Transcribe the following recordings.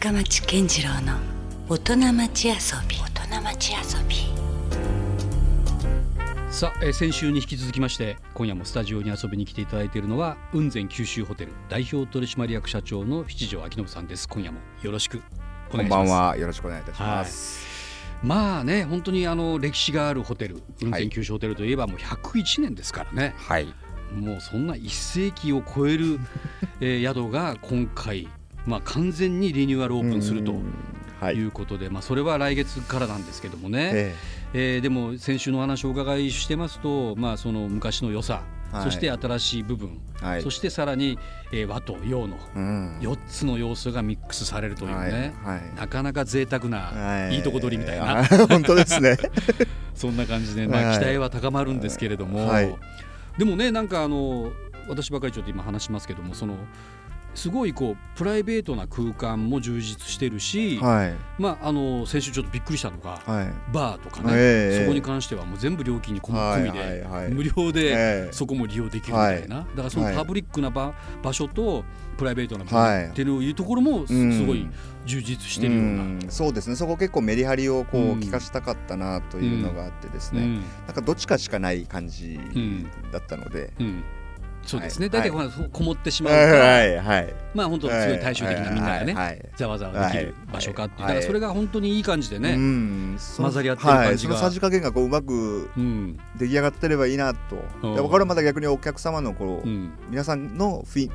深町健次郎の大人町遊び。大人町遊び。さあ、えー先週に引き続きまして今夜もスタジオに遊びに来ていただいているのは雲仙九州ホテル代表取締役社長の七条明信さんです。今夜もよろしくお願いします。こんばんは。よろしくお願いいたします。まあね本当にあの歴史があるホテル雲仙九州ホテルといえばもう101年ですからね、はい。もうそんな1世紀を超える、えー宿が今回、まあ、完全にリニューアルオープンするとい。いうことで、まあ、それは来月からなんですけどもね、ええ。ーでも先週のお話をお伺いしてますと、まあ、その昔の良さ、はい。そして新しい部分、えはい。そしてさらに、えー和と洋のうん。4つの要素がミックスされるというね、はいはい。なかなか贅沢な、はい。いいとこ取りみたいな、本当ですね。そんな感じで、まあ、はい。期待は高まるんですけれども、はい。でもねなんかあの私ばかりちょっと今話しますけどもそのすごいこうプライベートな空間も充実してるし、はい。まあ、あの先週ちょっとびっくりしたのが、はい。バーとかね、ええそこに関してはもう全部料金に込みで、はいはいはい。無料でええ。そこも利用できるみたいな、だからそのはいパブリックな場場所とプライベートな場はい。所っていうところもすごい充実してるような。ん。そうですね。そこ結構メリハリをこううん。聞かしたかったなというのがあってですね。うん。なんかどっちかしかない感じん。だったので。うんそうですね、はい。大体こもってしまうか、はいはい。まあ本当すごい対照的なみんながね、ざわざわできる場所かっていう、だからはい。それが本当にいい感じでね、混ざり合ってる感じが。はい、そのさじ加減がこううまくうん。出来上がってればいいなと。う。んでこれはまた逆にお客様のこう、うん。皆さんの雰囲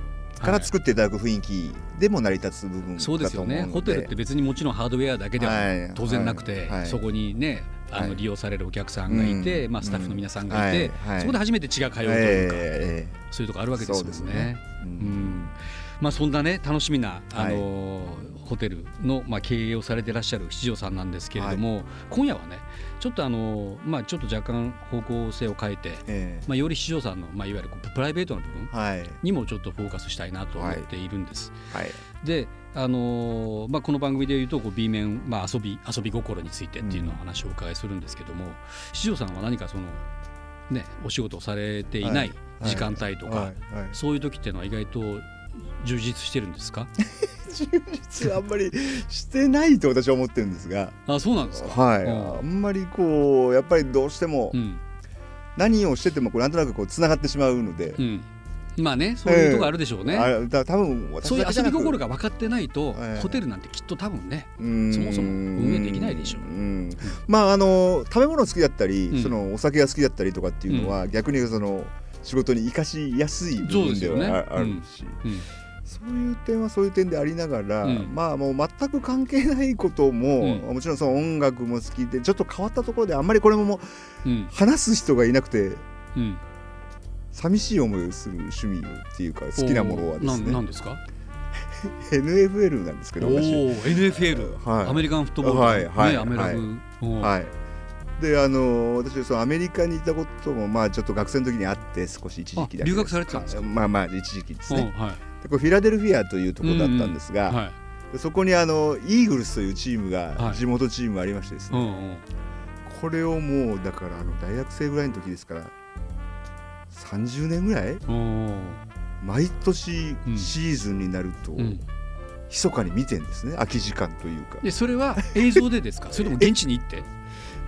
から作っていただく雰囲気でも成り立つ部分そうですよね。ホテルって別にもちろんハードウェアだけでははい。当然なくて、そこにねあのはい。利用されるお客さんがいて、うん。まあ、スタッフの皆さんがいて、そこで初めて血が通うというか、えそういうとこあるわけですよね。そうですね。ううん。んまあ、そんなね楽しみな、あはい。のーホテルの、まあ、経営をされてらっしゃる七条さんなんですけれども、今夜はねちょっとあのーまあ、ちょっと若干方向性を変えて、ええ。まあ、より七条さんの、まあ、いわゆるプライベートな部分はい。にもちょっとフォーカスしたいなと思っているんです。はい。で、あのーまあ、この番組でいうとこう B 面、まあ、遊び遊び心についてっていうのを話をお伺いするんですけども七条さんは何かその、ね、お仕事をされていないはい時間帯とか、はい。はい。そういう時っていうのは意外と充実してるんですか？充 実あんまりしてないと私は思ってるんですがあそうなんですか、はい。うん。あんまりこうやっぱりどうしてもうん。何をしててもこうなんとなくこうつながってしまうので。うん、まあねそういうとこあるでしょうね、あだから多分私そういう遊び心が分かってないと、ええ。ホテルなんてきっと多分ねそもそも運営できないでしょう。うん。まああの食べ物好きだったり、うん。そのお酒が好きだったりとかっていうのは、逆にその仕事に生かしやすい部分ではあ,、るし、うんそういう点はそういう点でありながら、うん。まあもう全く関係ないことも、うもちろんその音楽も好きでちょっと変わったところであんまりこれももううん。話す人がいなくてうん。寂しい思いをする趣味っていうか好きなものはですおーななんねですか？NFL なんですけど私。NFL、はい。アメリカンフットボール、はいはいねアメラブ、はい。であの私そのアメリカにいたこともまあちょっと学生の時にあって少し一時期だけあ留学されてたんですか？まあまあ一時期ですね。はい。でこれフィラデルフィアというところだったんですが、はい。でそこにあのイーグルスというチームはい。が地元チームありましてですね、うんうん。これをもうだからあの大学生ぐらいの時ですから30年ぐらい？毎年うん。シーズンになると、うん。密かに見てんですね。空き時間というか。でそれは映像でですか？それとも現地に行って？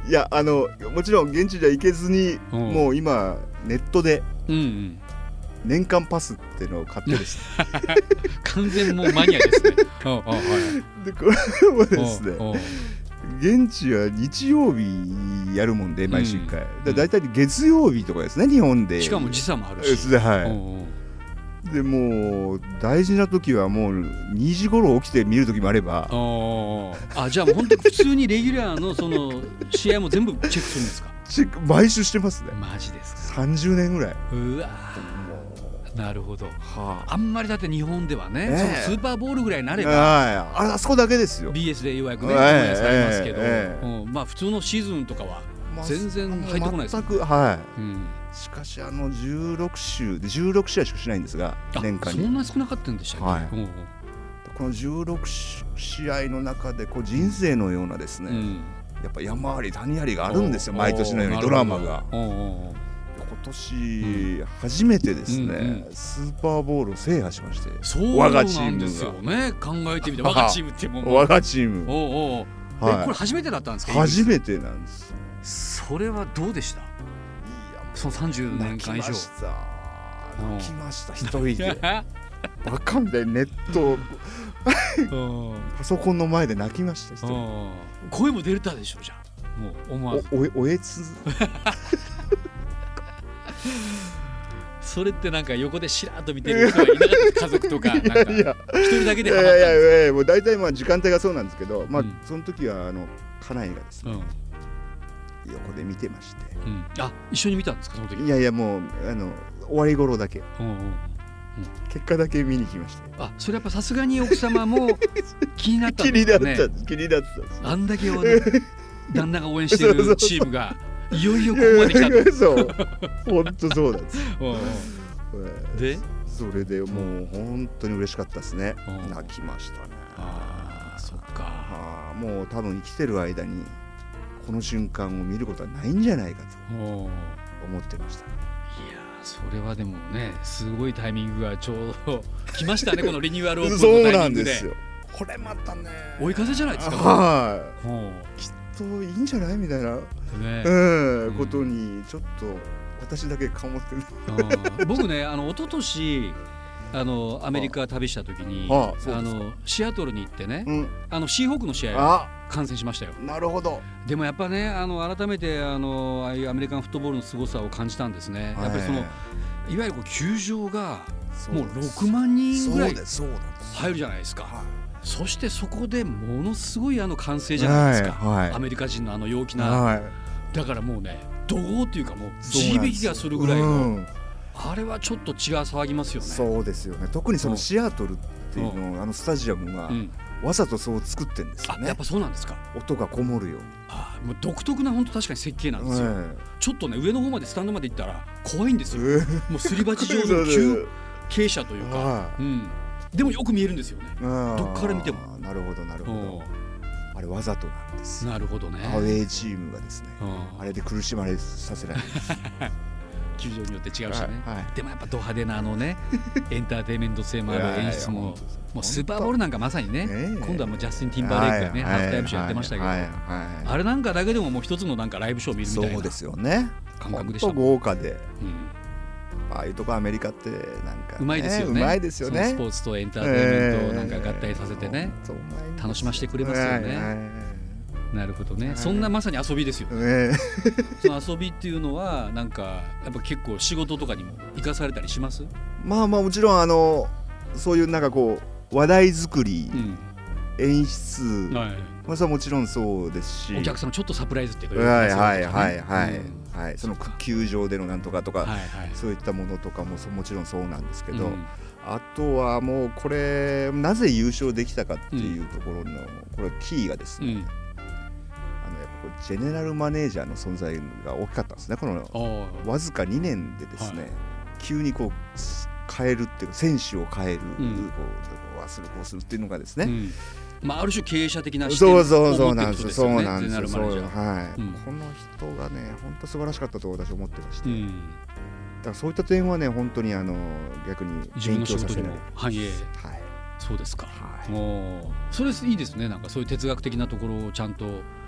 いやあのもちろん現地じゃ行けずに、うん。もう今ネットでうんうん年間パスっていうのを買ってですね。完全もうマニアですね。でこれもですね現地は日曜日やるもんで毎週1回、うん。だだいたい月曜日とかですね日本で。しかも時差もあるし。はい、でもう大事な時はもう2時頃起きて見る時もあれば。あじゃあ本当に普通にレギュラーのその試合も全部チェックするんですか？チェック毎週してますね。マジですか？30年ぐらい。うわーなるほど。はあ。んまりだって日本ではね、ええ。そのスーパーボールぐらいになればはいあれあそこだけですよ。BS でようやくね、ええオンエアされますけど、ええうん。まあ普通のシーズンとかは、まあ全然入ってこないです。全くはうん、いしかしあの16週で16試合しかしないんですがあ年間に。そんな少なかったんでしたっけ、はい。この16試合の中でこう人生のようなですね、うん。やっぱ山あり谷ありがあるんですよ毎年のようにドラマが。おーおーおー年初めてですね、スーパーボールを制覇しましてそう我がチームが。ですよね考えてみて我がチームってもう。我がチーム、おうおう。えはこれ初めてだったんですか？い、初めてなんですそれはどうでした？いやもうその30年泣き間以上。ました。う。ん泣きました一人で。バカみたいにネットう。んパソコンの前で泣きました声も出たでしょじゃあ。もう思わず。おおえおえつ？それってなんか横でしらっと見てる人がいなかった？家族とか？なんか一人だけいでハマったんやいやいですやいやもう大体まあ時間帯がそうなんですけどまあ、うん。その時はあの家内がですねうん。横で見てまして。うん。あ一緒に見たんですか？その時。いやいやもうあの終わり頃だけ。うんうん結果だけ見に来まして。あそれやっぱさすがに奥様も 気になった気んですかね。になったんです気になってたんですあんだけをね旦那が応援してるそうそうそうチームがいよいよここまで来た そう。本当そうな んで？それでもう本当に嬉しかったですね。うん。泣きましたね。ああそっか。もう多分生きてる間にこの瞬間を見ることはないんじゃないかと思ってましたいやーそれはでもねすごいタイミングがちょうど来ましたね このリニューアルオープンそうのタイミングで。なんですよ。これまたね追い風じゃないですかはうんいきっといいんじゃない？みたいな、ね。うん。うんことにちょっと私だけかもってるうん。僕ねあの一昨年あのアメリカ旅した時にあのシアトルに行ってねうん。あのシーホークの試合をあ観戦しましたよ。なるほど。でもやっぱねあの改めてあのああいうアメリカンフットボールの凄さを感じたんですね。やっぱりそのはいわゆるこう球場がもうです。6万人ぐらい入るじゃないですか。はそしてそこでものすごいあの歓声じゃないですか、はいはい。アメリカ人のあの陽気な、はい。だからもうね怒号っていうかもう地響きがするぐらいの、うん。あれはちょっと血が騒ぎますよね。そうですよね。特にそのうん。シアトルっていうのをあのスタジアムがうん、わざとそう作ってんですよね。あやっぱそうなんですか。音がこもるように。あもう独特な本当確かに設計なんですよ。えちょっとね上の方までスタンドまで行ったら怖いんですよ。えもうすり鉢状の急傾斜というか、はうん、でもよく見えるんですよね。どっから見ても。なるほどなるほう。どあれわざとなんです。んなるほどね。アウェーチームがですね。うん。あれで苦しまれさせられる球場によって違うしね。はいはい。でもやっぱド派手なあのね エンターテインメント性もある演出ももうスーパーボールなんかまさにね今度はもうジャスティン・ティンバーレイクがねはいハーフタイムショーやってましたけど。あれなんかだけでももう一つのなんかライブショー見るみたいなそうですよね。感覚でした豪華で。うんああいうとこアメリカってなんかねうまいですよね。うまいですよね。スポーツとエンターテインメントをなんか合体させてね、そううまいんです楽しませてくれますよね。はいはい。なるほどね、はい。そんなまさに遊びですよ、ね その遊びっていうのはなんかやっぱ結構仕事とかにも生かされたりします、まあまあもちろんあのそういうなんかこう話題作りうん。演出。はい、まあそれはもちろんそうですし。お客さんちょっとサプライズっていうかはいはいはいはい。ですねはいその球場でのなんとかとかうんはいはい。そういったものとかもそもちろんそうなんですけど、うん。あとはもうこれなぜ優勝できたかっていうところの、これキーがですね、うん。あのやっぱジェネラルマネージャーの存在が大きかったんですね。このあわずか2年でですね、はい。急にこうす変えるっていうか選手を変える、うん。こうするこうするっていうのがですあ、ね、うんまあある種経営者的な視点そうを持ってるなんですよ人ですよ。ねそうなんですそうはい、うん。この人がね本当素晴らしかったと私は思ってまして、だうん、からそういった点はね本当にあの逆に自分勉強させられるの仕事にも反映はい。そうですか、はい。それいいですねなんかそういう哲学的なところをちゃんと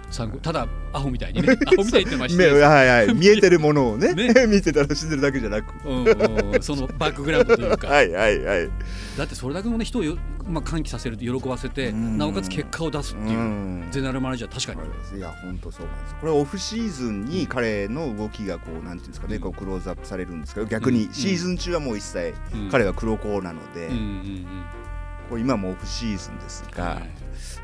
参考ただアホみたいにね アホみたいってまし目てはいはい。見えてるものをねね。見て楽しんでるだけじゃなく。うんうん、そのバックグラウンドというか、はいはいはい。だってそれだけの、ね、人をよ、まあ、歓喜させる喜ばせてうん。なおかつ結果を出すっていう、ん。ゼネラルマネージャー確かに、いや本当そうなんです。これはオフシーズンに彼の動きがこうなんていうんですかね、うん。こうクローズアップされるんですけど逆にうん。シーズン中はもう一切うん。彼は黒子なので、うんうんこう今もオフシーズンですが、うんはい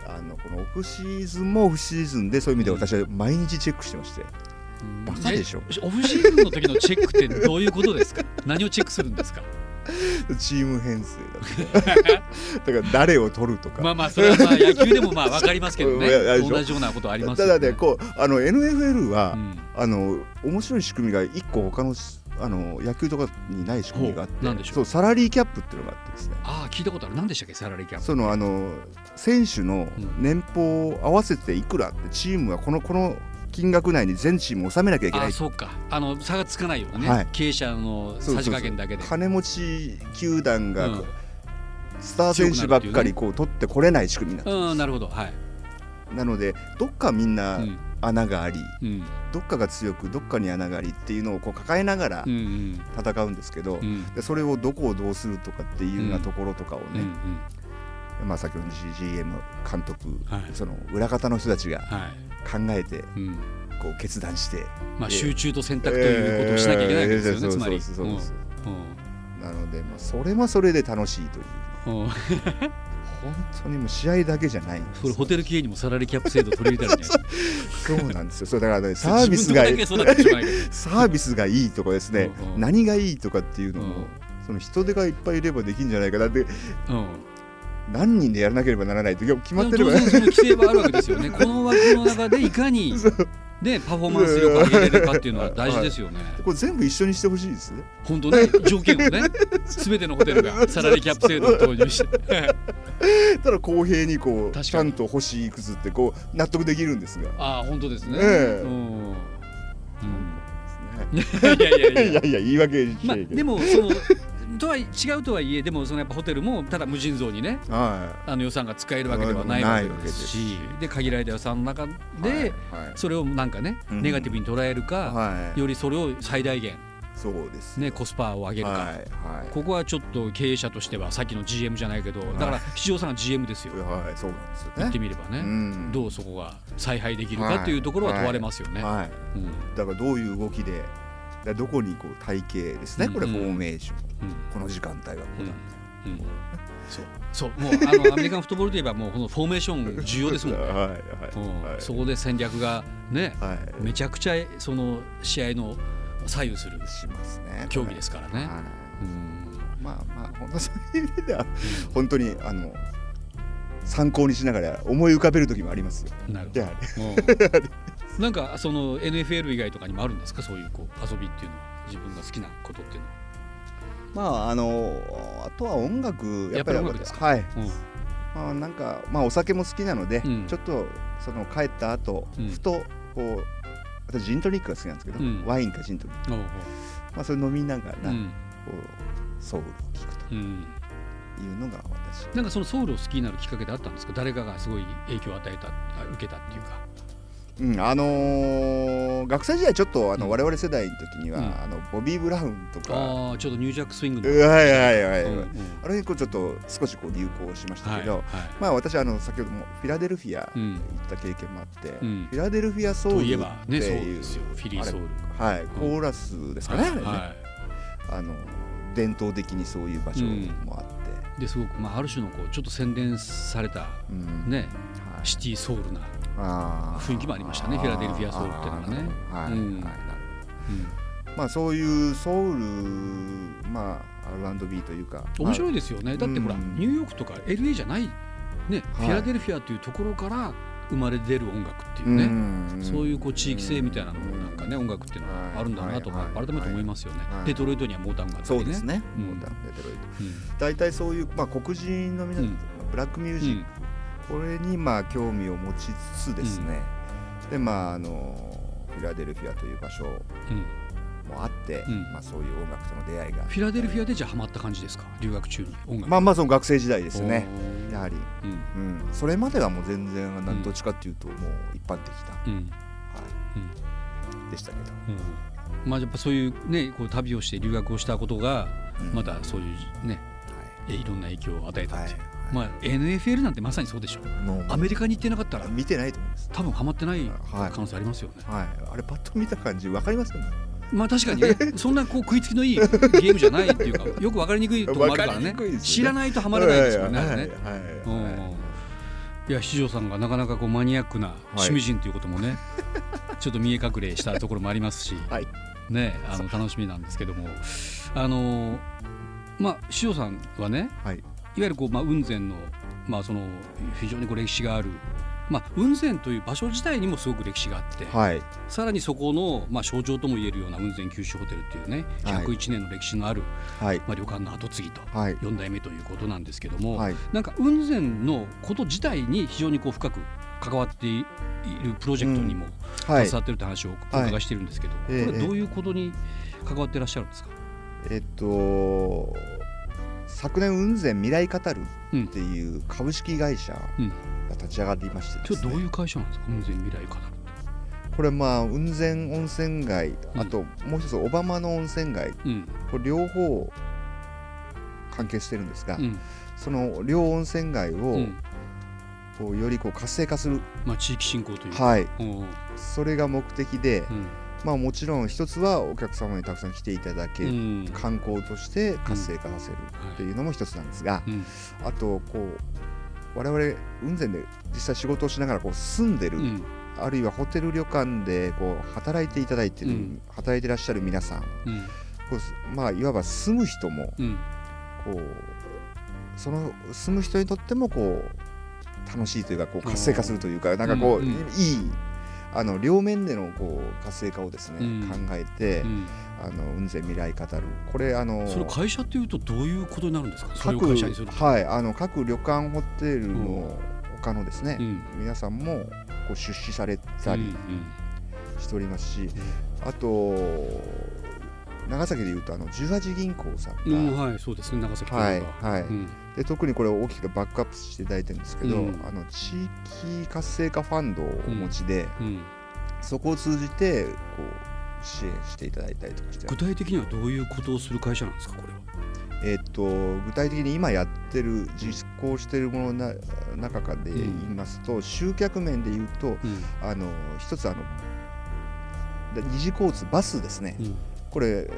あのこのオフシーズンもオフシーズンでそういう意味でうん私は毎日チェックしてまして、うん。バカでしょ。えオフシーズンの時のチェックってどういうことですか？何をチェックするんですか？チーム編成。だだから誰を取るとか、まあまあそれはまあ野球でもまあ分かりますけどね。同じようなことありますたよだねこうあの NFL は、うん。あの面白い仕組みが一個他のあの野球とかにない仕組みがあってそうサラリーキャップっていうのがあってですね。ああ聞いたことある。何でしたっけサラリーキャップそのあの選手のうん。年俸を合わせていくらってチームはこのこの金額内に全チーム収めなきゃいけない。あそうか。あの差がつかないよね、はい。経営者のさじ加減だけで。金持ち球団がスター選手ばっかりこう取ってこれない仕組みになってうんなるほど。はい、なのでどっかみんうなん。穴があり、うん。どっかが強くどっかに穴がありっていうのをこう抱えながらうんうん。戦うんですけど、うん。でそれをどこをどうするとかっていうようなところとかをうんうね、んまあ、先ほどの GM 監督、はい。その裏方の人たちがはい。考えてうん。こう決断して。まあ、えー集中と選択ということをしなきゃいけないわけですよね、えーつまり。なので、まあ、それはそれで楽しいという。本当にもう試合だけじゃないそれホテル系にもサラリーキャップ制度取り入れたらね。そうなんですよ。そうだから、ね、サービスが サービスがいいとかですね、うんうん。何がいいとかっていうのも、うん。その人手がいっぱいいればできるんじゃないかなってうん何人でやらなければならないと決まってれば。その規制はあるわけですよね。この枠の中でいかにねパフォーマンス力を上げれるかっていうのは大事ですよね。これ全部一緒にしてほしいですね。本当ね条件をねすべてのホテルが サラリーキャップ制度を導入して。ただ公平にこうちゃんと星いくつってこう納得できるんですが、ああ本当ですね。ええ。うん。うん。ね。いやいやいやいや。言い訳までもそのとは違うとはいえでもそのやっぱホテルもただ無尽蔵にねはあの予算が使えるわけではないわけですしで限られた予算の中いで、はい。はい。それをなんかね、うん。ネガティブに捉えるか、はい。よりそれを最大限、そうです。ね、コスパを上げるか、はいはい。ここはちょっと経営者としてはさっきの GM じゃないけどだから市場さんが GM ですよ、はいそうなんですよね。言ってみればね、うん。どうそこが采配できるかっていうところは問われますよね。はい。うん。だからどういう動きでだどこにこう体系ですね、これうん。フォーメーション、うん。この時間帯はこうだ、うん。そう。そう。もうあの アメリカンフットボールといえばもうこのフォーメーション重要ですもんね。はいはいそこで戦略がねはい。めちゃくちゃその試合の左右するしますね。競技ですからね。まあまあ本当そういう意味では本当にあの参考にしながら思い浮かべる時もありますよ。なるほど。うんなんかその NFL 以外とかにもあるんですか？そういうこう遊びっていうのは。自分が好きなことっていうのは。まああのあとは音楽。やっぱり音楽ですか？はい。うん。まあなんかまあお酒も好きなので、うん。ちょっとその帰った後、うん。ふとこう私ジントニックが好きなんですけど、うん。ワインかジントニック、まあそれ飲みながら、おううん。こうソウルを聴くとうん。いうのが私。なんかそのソウルを好きになるきっかけであったんですか？誰かがすごい影響を与えたあ受けたっていうか。うん、あのー学生時代ちょっとあの、うん。我々世代の時には、うん。あのボビー・ブラウンとか、ああちょっとニュージャックスイングの。はいはいはい、うんうん。あれにこうちょっと少しこう流行しましたけど、はいはい。まあ私はあの先ほどもフィラデルフィア行うん。った経験もあって、うん。フィラデルフィアソウルっていうといえばねフィリーソウル。はい、コーラスですかね、あれね。はあの伝統的にそういう場所もあって、い、ですごく、まあ、ある種のこうちょっと洗練された、うん。ね、はい。シティソウルな、雰囲気もありましたねフィラデルフィアソウルっていうのはねはい、うん。はいまあそういうソウルまあ R&B というか。面白い、いですよね。だってほら、うんニューヨークとか LA じゃない、ねフィラデルフィアというところから生まれ出る音楽っていうね、ん。そういうこう地域性みたいなのもなんかね音楽っていうのはあるんだなと、改めて思いますよね、はい。デトロイトにはモータウンがあったりね。そうですね、うん。モータウンデトロイトうん大体そういう、まあ、黒人の皆さん。ブラックミュージック、これにまあ興味を持ちつつですね、でまああのフィラデルフィアという場所うんうんもあって、うん。まあ、そういう音楽との出会いがフィラデルフィアでじゃあハマった感じですか？留学中に音楽。まあまあその学生時代ですね。やはり、うん。うん、それまではもう全然なんどっちかっていうともう一般的な、うん。はい、でしたけど、うん。まあやっぱそういうねこう旅をして留学をしたことがうん。またそういうねえいろんな影響を与えたはいっていう、まあ NFL なんてまさにそうでしょもうアメリカに行ってなかったら見てないと思います。多分ハマってないはい。可能性ありますよね、はい、あれパッと見た感じわかりますかね。まあ確かにねそんなこう食いつきのいいゲームじゃないっていうか よく分かりにくいところもあるからね。ね。知らないとハマらないですよね、はいいはい。うん。いや七条さんがなかなかこうマニアックな趣味人ということもね、ちょっと見え隠れしたところもありますし、はい。ね、あの楽しみなんですけども。あのまあ七条さんはねはいいわゆるこう、まあ、雲仙の,、まあその非常にこう歴史がある、まあ、雲仙という場所自体にもすごく歴史があって、はい。さらにそこの、まあ、象徴ともいえるような雲仙九州ホテルっていうねはい。101年の歴史のある、はい。まあ、旅館の跡継ぎとはい。4代目ということなんですけども、はい。なんか雲仙のこと自体に非常にこう深く関わっているプロジェクトにもはい。携わってるって話をお伺いしてるんですけど、ええこれどういうことに関わってらっしゃるんですか、えっと昨年雲仙未来語るっていう株式会社がうん。立ち上がっていましてですね、今日どういう会社なんですか？雲仙未来語るこれまあ雲仙温泉街ん。あともう一つ小浜の温泉街うん。これ両方関係してるんですが、うん。その両温泉街をうん。こうよりこう活性化する、まあ、地域振興というか、はい。うんうんそれが目的で、うんまあもちろん一つはお客様にたくさん来ていただける、うん。観光として活性化させるっていうのも一つなんですが、うん。あとこう我々雲仙で実際仕事をしながらこう住んでる、うん。あるいはホテル旅館でこう働いていただいてる、うん。働いてらっしゃる皆さんうん。こうまあいわば住む人もうん。こうその住む人にとってもこう楽しいというかこう活性化するというかなんかこう、いいあの両面でのこう活性化をですね、うん。考えて、うん。あの雲仙未来語る。これあのそれ会社っていうとどういうことになるんですか？各会社にはいあの各旅館ホテルの他のですね、うん。皆さんもこう出資されたうんりしておりますし、あと長崎でいうとあの18銀行さんが、うんうんはいそうですね長崎とはいはい。うん。で特にこれを大きくバックアップしていただいてるんですけど、うん。あの地域活性化ファンドをお持ちで、うん。そこを通じてこう支援していただいたりとかして具体的にはどういうことをする会社なんですかこれは。えっと具体的に今やってる実行しているもののな中からで言いますと、集客面で言うとうん。あの一つあので二次交通バスですね、うんこれ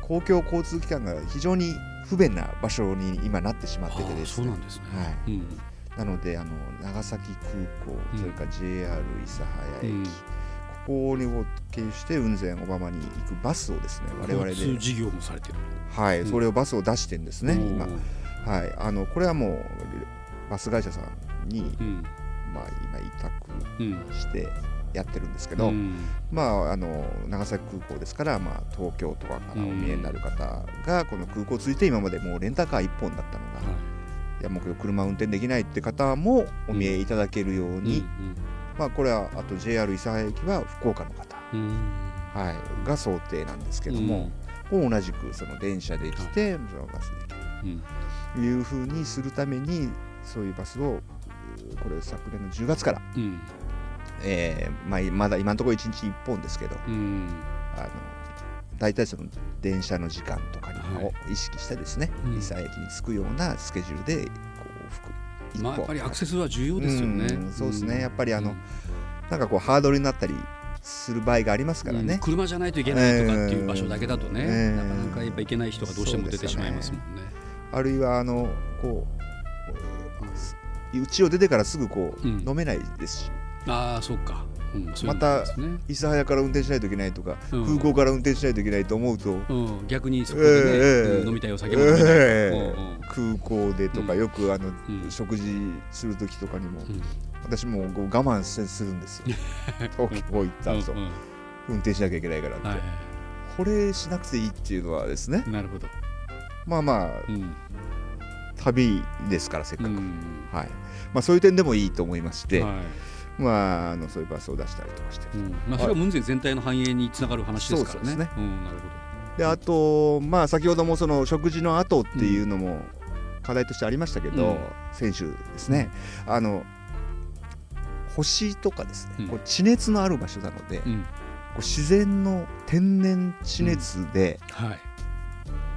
公共交通機関が非常に不便な場所に今なってしまっててですね。そうなんですね、はい。うん。なのであの長崎空港、うん。それから JR 諫早駅、うん。ここにを経由して雲仙小浜に行くバスをですね我々で、交通事業もされてる。はい、うん。それをバスを出してんですね、今、はい、あのこれはもうバス会社さんに、うん。まあ、今委うん。託してやってるんですけど、うん。まあ、あの長崎空港ですから、まあ、東京とかからお見えになる方がこの空港ついて今までもうレンタカー1本だったのが、い。やもう車運転できないって方もお見えいただけるようはいに、まあ、これはあと JR 諫早駅は福岡の方、はい、が想定なんですけども、こう同じくその電車で来て、そのバスで行うん。けるというふうにするためにそういうバスをうこれ昨年の10月から、うんえーまあ、まだ今のところ1日1本ですけどうん。あの大体その電車の時間とかを意識してですね、うん。諫早駅に着くようなスケジュールでこう往復一まあやっぱりアクセスは重要ですよね。うんそうですね。やっぱりあのうん。なんかこうハードルになったりする場合がありますからうん。ね、車じゃないといけないとかっていう場所だけだとね、えーなかなかやっぱ行けない人がどうしても出てしまいますもんね。あるいはあのこううちを出てからすぐこう、うん。飲めないですしああそうか、うん、そういうのもまた諫早から運転しないといけないとか、うん。空港から運転しないといけないと思うと、うん、逆にそこでね、ええうん飲みたいお酒も飲みたい、ええうんうん。空港でとか、うん。よくあの、うん。食事する時とかにも、うん。私も我慢せするんですよ。東京行った後、うんうん。運転しなきゃいけないからって、はいはこれしなくていいっていうのはですねい、なるほど、まあまあうん。旅ですからせっかく、うん。はい。まあ、そういう点でもいいと思いまして、はいまああのそういうバスを出したりとかしてうん。まあ、それはムンゼン全体の繁栄につながる話ですからね。ですね。うん、なるほであとまあ先ほどもその食事の後っていうのも課題としてありましたけど、うん。選手ですね、あの星とかですね、うん。こう地熱のある場所なので、こど。う自然の天然地熱で、はい。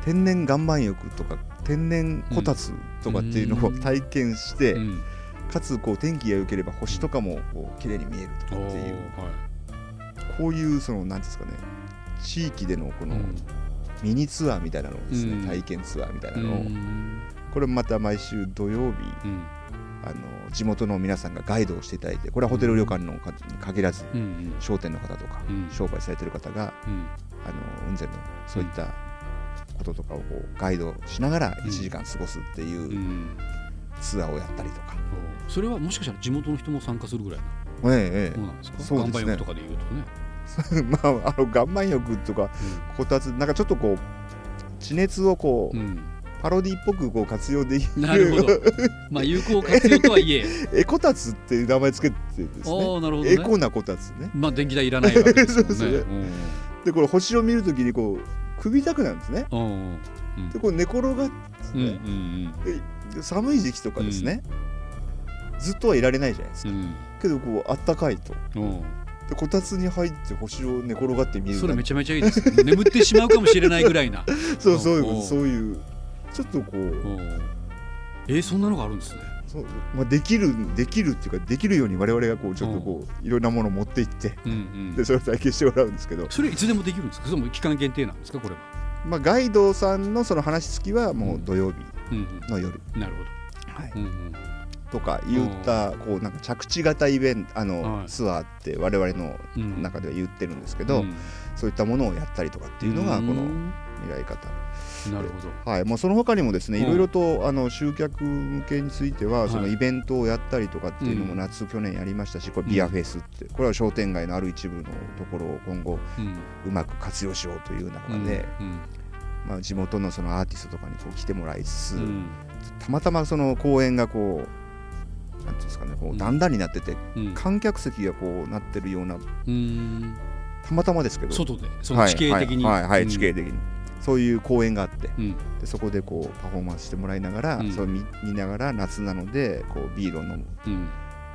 天然岩盤浴とか天然こたつとかっていうのをうん。体験して、うん、かつこう天気が良ければ星とかもこう綺麗に見えるとかっていう、こういうその何ですかね地域でのこのミニツアーみたいなのをですね、うん。体験ツアーみたいなうのを、ん。これまた毎週土曜日うん。あの地元の皆さんがガイドをしていただいてこれはホテル旅館の方に限らず、うん。商店の方とか、うん。商売されてる方がうん。あの雲仙のそういったこととかをこうガイドしながら1時間過ごすっていううんツアーをやったりとか、おそれはもしかしたら地元の人も参加するぐらいな。えええそうなんですか？そうですね。岩盤浴とかでいうとね、え まああの岩盤浴とかこたつなんかちょっとこう地熱をこう、パロディっぽくこう活用できる。なるほど。まあ有効活用とはいえ。エコタツっていう名前つけてですあね。あなるほどね。エコなこたつね。まあ電気代いらないわけです そうですねでこれ星を見るときにこう首痛くなるんですね。うんうんうん。でこう寝転がってですうんうんね、で寒い時期とかですね、ずっとはいられないじゃないですか、うん。けどこうあったかいと。うん。うんでこたつに入って星を寝転がって見るそれめちちゃめちゃいいですね。眠ってしまうかもしれないぐらいな。そうそういうそういう。ちょっとこう。うん。えーそんなのがあるんですね。そう、まあ、できるできるっていうかできるように我々がこうちょっとこういろんなものを持っていってうんうん。でそれを体験してもらうんですけど、それいつでもできるんですか？それも期間限定なんですか？これは。まあ、ガイドさんのその話付きはもう土曜日。うんの夜、うん。なるほはい。どうんうん。とか言ったこうなんか着地型イベントあの、はい。ツアーって我々のうん中では言ってるんですけど、うん。そういったものをやったりとかっていうのがこのうん未来方。なるほど。はい、もうその他にもですね、うん。いろいろとあの集客向けについては、はい。そのイベントをやったりとかっていうのもうん。夏、去年やりましたし、これうんビアフェスって、これは商店街のある一部のところを今後うん。うまく活用しようという中うんで、うんまあ、地元のそのアーティストとかにこう来てもらいつつ、うん。たまたまその公演がこうなんていうんですかねこう段々になってて、うん。観客席がこうなってるようなうん。たまたまですけど。外でその地形的に。はいはいはい地形的に。そういう公演があってうん。でそこでこうパフォーマンスしてもらいながら、うん。それを見見ながら夏なのでこうビールを飲む。うん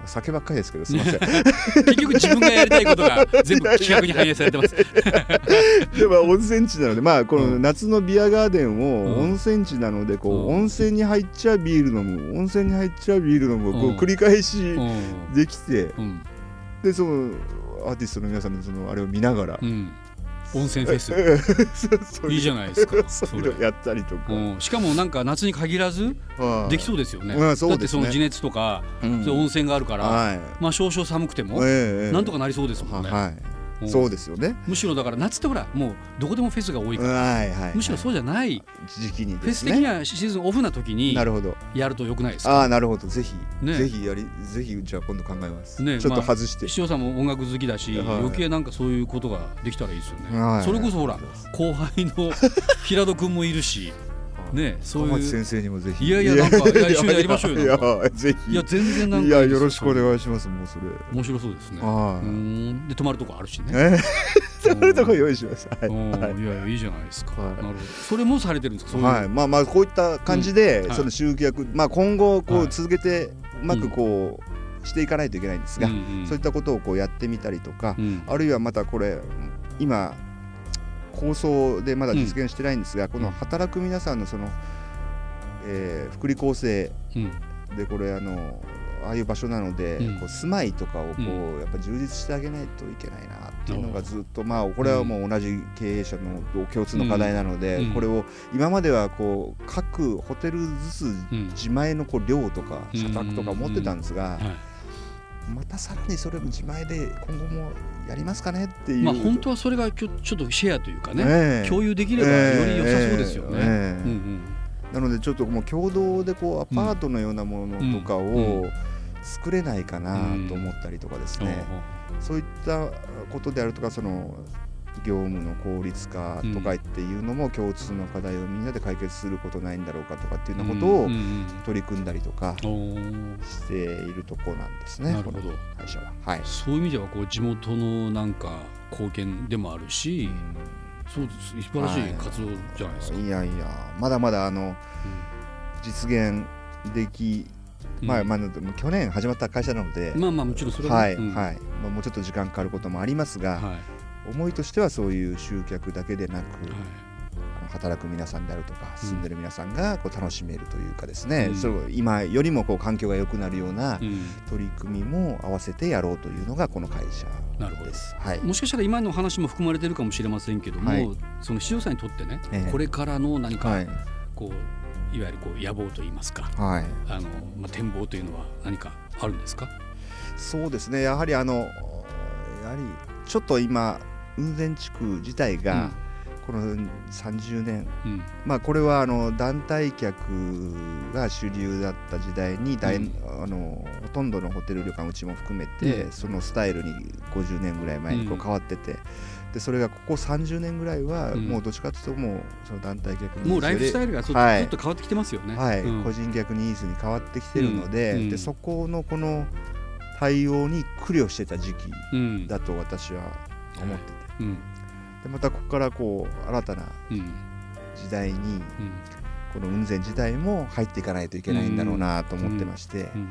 酒ばっかりですけどすみません。結局自分がやりたいことが全部企画に反映されてます。でも温泉地なのでまあこのうん。夏のビアガーデンをうん。温泉地なのでこう、うん。温泉に入っちゃビール飲む温泉に入っちゃビール飲むをこううん。繰り返しうん。できて、うん。でそのアーティストの皆さんのそのあれを見ながら、うん温泉フェス。いいじゃないですか。そういうのやったりとか、うん。しかもなんか夏に限らずはい。できそうですよね。だってその地熱とかうん。温泉があるからはい。まあ少々寒くてもええなんとかなりそうですもんね。はい、うんそうですよね。むしろだから夏ってほらもうどこでもフェスが多いから。はいはいむしろそうじゃない。時期にフェス的にはシーズンオフな時になるほど。やるとよくないですあか？あなるほど。ぜひ、ね。ぜひやりぜひじゃあ今度考えます、ねちょっと外して、視聴さんも音楽好きだしはい。余計なんかそういうことができたらいいですよね。はい。それこそほら後輩の平戸君もいるしねそういう。先生にもぜひ。いやいやなんかいや一緒にやりましょうよぜひいや全然なんかいやよろしくお願いしますもうそれ。面白そうですね。はうーん。で泊まるとこあるしね。いえ それとこ用意します。はい、いいやいやいいじゃないですか。はい。なるほど。それもされてるんですか？はい、まあまあこういった感じで、その集客、まあ今後こはい。う続けてうまくこうしていかないといけないんですが、そういったことをこうやってみたりとか、うん。あるいはまたこれ今構想でまだ実現してないんですが、この働く皆さんのその、えー福利厚生うん。でこれあのああいう場所なので、うん。こう住まいとかをこう、うやっぱ充実してあげないといけないなっていうのがずっとまあこれはもう同じ経営者の共通の課題なので、うん。これを今まではこう各ホテルずつうん。自前のこう寮とか社宅とか持ってたんですが、はいまたさらにそれも自前で今後もやりますかねっていう。まあ本当はそれがちょちょっとシェアというかねええ。共有できればより良さそうですよね。ええ。ええうんうん。なのでちょっともう共同でこうアパートのようなものとかうんを作れないかなと思ったりとかですね、そういったことであるとかその業務の効率化とかっていうのも共通の課題をみんなで解決することないんだろうかとかっていうようなことをうんうんうん取り組んだりとかしているとこなんですね。なるほど。会社は。はい。そういう意味ではこう地元のなんか貢献でもあるしそうです素晴らしい活動じゃないですか。い。やいやまだまだあの実現でき、うん。まあまあ去年始まった会社なので、まあまあもちろんそれははい、はい、まあ、もうちょっと時間かかることもありますが、はい思いとしてはそういう集客だけでなく、働く皆さんであるとかうん。住んでる皆さんがこう楽しめるというかですね、うん。そう今よりもこう環境が良くなるようなうん。取り組みも合わせてやろうというのがこの会社です。はい、もしかしたら今の話も含まれてるかもしれませんけども、はい。その市場さんにとってね、ええ。これからの何か、はい。こういわゆるこう野望といいますかはい、あの、まあ、展望というのは何かあるんですか、そうですね。やはりあのやはりちょっと今雲仙地区自体が、この30年うんまあこれはあの団体客が主流だった時代に大、うん。あのほとんどのホテル旅館うちも含めて、うん。そのスタイルに50年ぐらい前にこううん変わってて、でそれがここ30年ぐらいはうん。もうどっちかというともうその団体客にもうライフスタイルがちょっと,、変わってきてますよね。はい。うん。個人客ニーズに変わってきてるので,、でそこのこの対応に苦慮してた時期うん。だと私は思ってて、うん。でまたここからこう新たなうん。時代にうん。この雲仙自体も入っていかないといけないんだろうなと思ってまして、うん。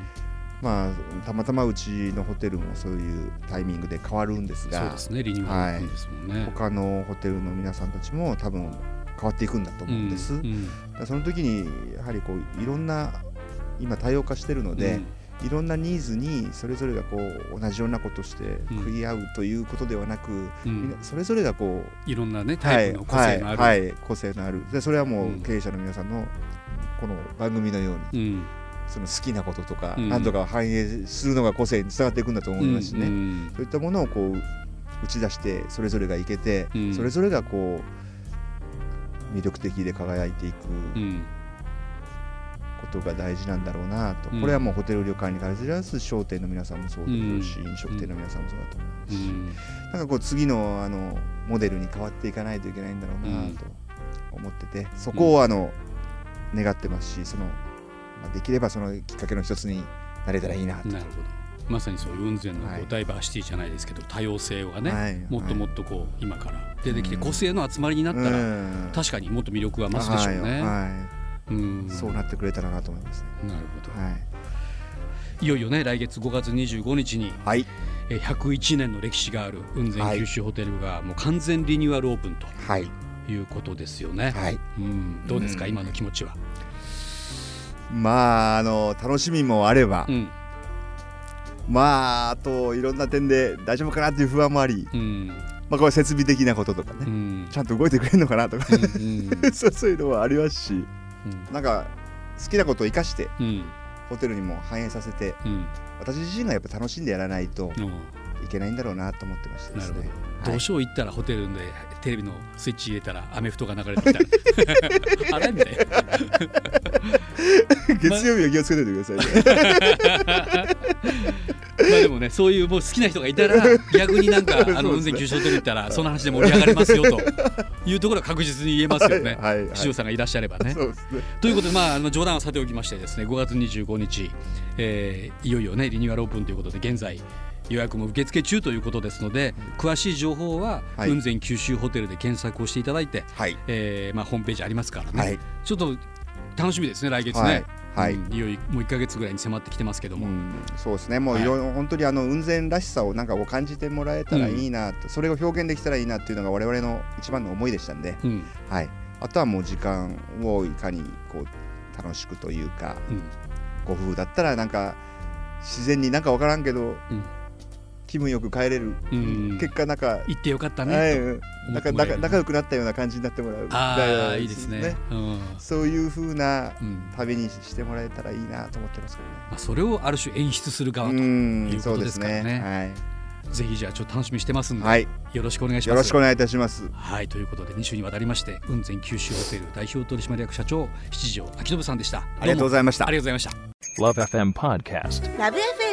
まあたまたまうちのホテルもそういうタイミングで変わるんですそうがですねリニューアルですもんね。他のホテルの皆さんたちも多分変わっていくんだと思うんです、うん。うん。その時にやはりこういろんな今多様化してるので、いろんなニーズにそれぞれがこう同じようなことして食い合うということではなく、うん。それぞれがこういろんなねタイプの個性のある、はいはいはい個性のある。でそれはもう経営者の皆さんのこの番組のようにうん。その好きなこととかうん。何とか反映するのが個性に伝わっていくんだと思いますしね、うん。そういったものをこう打ち出してそれぞれがいけて、うん。それぞれがこう魅力的で輝いていく。うんことが大事なんだろうなと、うん。これはもうホテル旅館に限らず商店の皆さんもそうでしょうし、飲食店の皆さんもそうだと思いますし、うん。なんかこう次のあのモデルに変わっていかないといけないんだろうなと思ってて、そこをあの願ってますしその、まあできればそのきっかけの一つになれたらいいなと。なるほど。まさにそういう雲仙のこうはい。ダイバーシティじゃないですけど多様性がね、はい。もっともっとこう今から出てきて個性の集まりになったら、うん。確かにもっと魅力が増すでしょうね。そうなってくれたらなと思いますね。なるほど、はい、いよいよね来月5月25日にはい、えー101年の歴史がある雲仙九州ホテルがもう完全リニューアルオープンとはい、いうことですよね。はい。うん、どうですか、うん。今の気持ちは？まああの楽しみもあれば、うん、まああといろんな点で大丈夫かなっていう不安もあり、うん、まあこれ設備的なこととかね、うん、ちゃんと動いてくれるのかなとか、そうそういうのはありますし、なんか好きなことを生かしてうん、ホテルにも反映させて、うん、私自身がやっぱ楽しんでやらないとうんいけないんだろうなと思ってましてですね。ど。うしよう行ったらホテルでテレビのスイッチ入れたらアメフトが流れてきたら あれみたいな。月曜日は気をつけておいてくださいね。まあでもねそういうもう好きな人がいたら 逆になんかあの雲仙九州ホテル行ったらその話で盛り上がりますよというところは確実に言えますよね。はいはいさんがいらっしゃればね。ね。ということで、まあ、あの冗談はさておきましてですね5月25日、えーいよいよねリニューアルオープンということで現在予約も受付中ということですので詳しい情報ははい雲仙九州ホテルで検索をしていただいて、はい。えーまあ、ホームページありますからね、はい。ちょっと楽しみですね来月ね、はい。はい。うんいよいよもう1か月ぐらいに迫ってきてますけども、うん、そうですね。もうはい。いろいろ本当にあの雲仙らしさをなんかこう感じてもらえたらいいなと、それを表現できたらいいなっていうのが我々の一番の思いでしたんで、うん。はい、あとはもう時間をいかにこう楽しくというかうん。ご夫婦だったらなんか自然になんか分からんけど、うん気分よく帰れる、うん。結果なんか、行ってよかったね、はい、なんか仲仲良くなったような感じになってもらう。ああいいですね。うん。そういう風なうん。旅にしてもらえたらいいなと思ってますけどね。まあ、それをある種演出する側とうんいうことですからね。はい。ぜひじゃあちょっと楽しみにしてますんで、はい、よろしくお願いします。よろしくお願いいたします。はい。ということで2週にわたりまして雲仙九州ホテル代表取締役社長七条明信さんでした。ありがとうございました。ありがとうございました。Love FM Podcast. ラ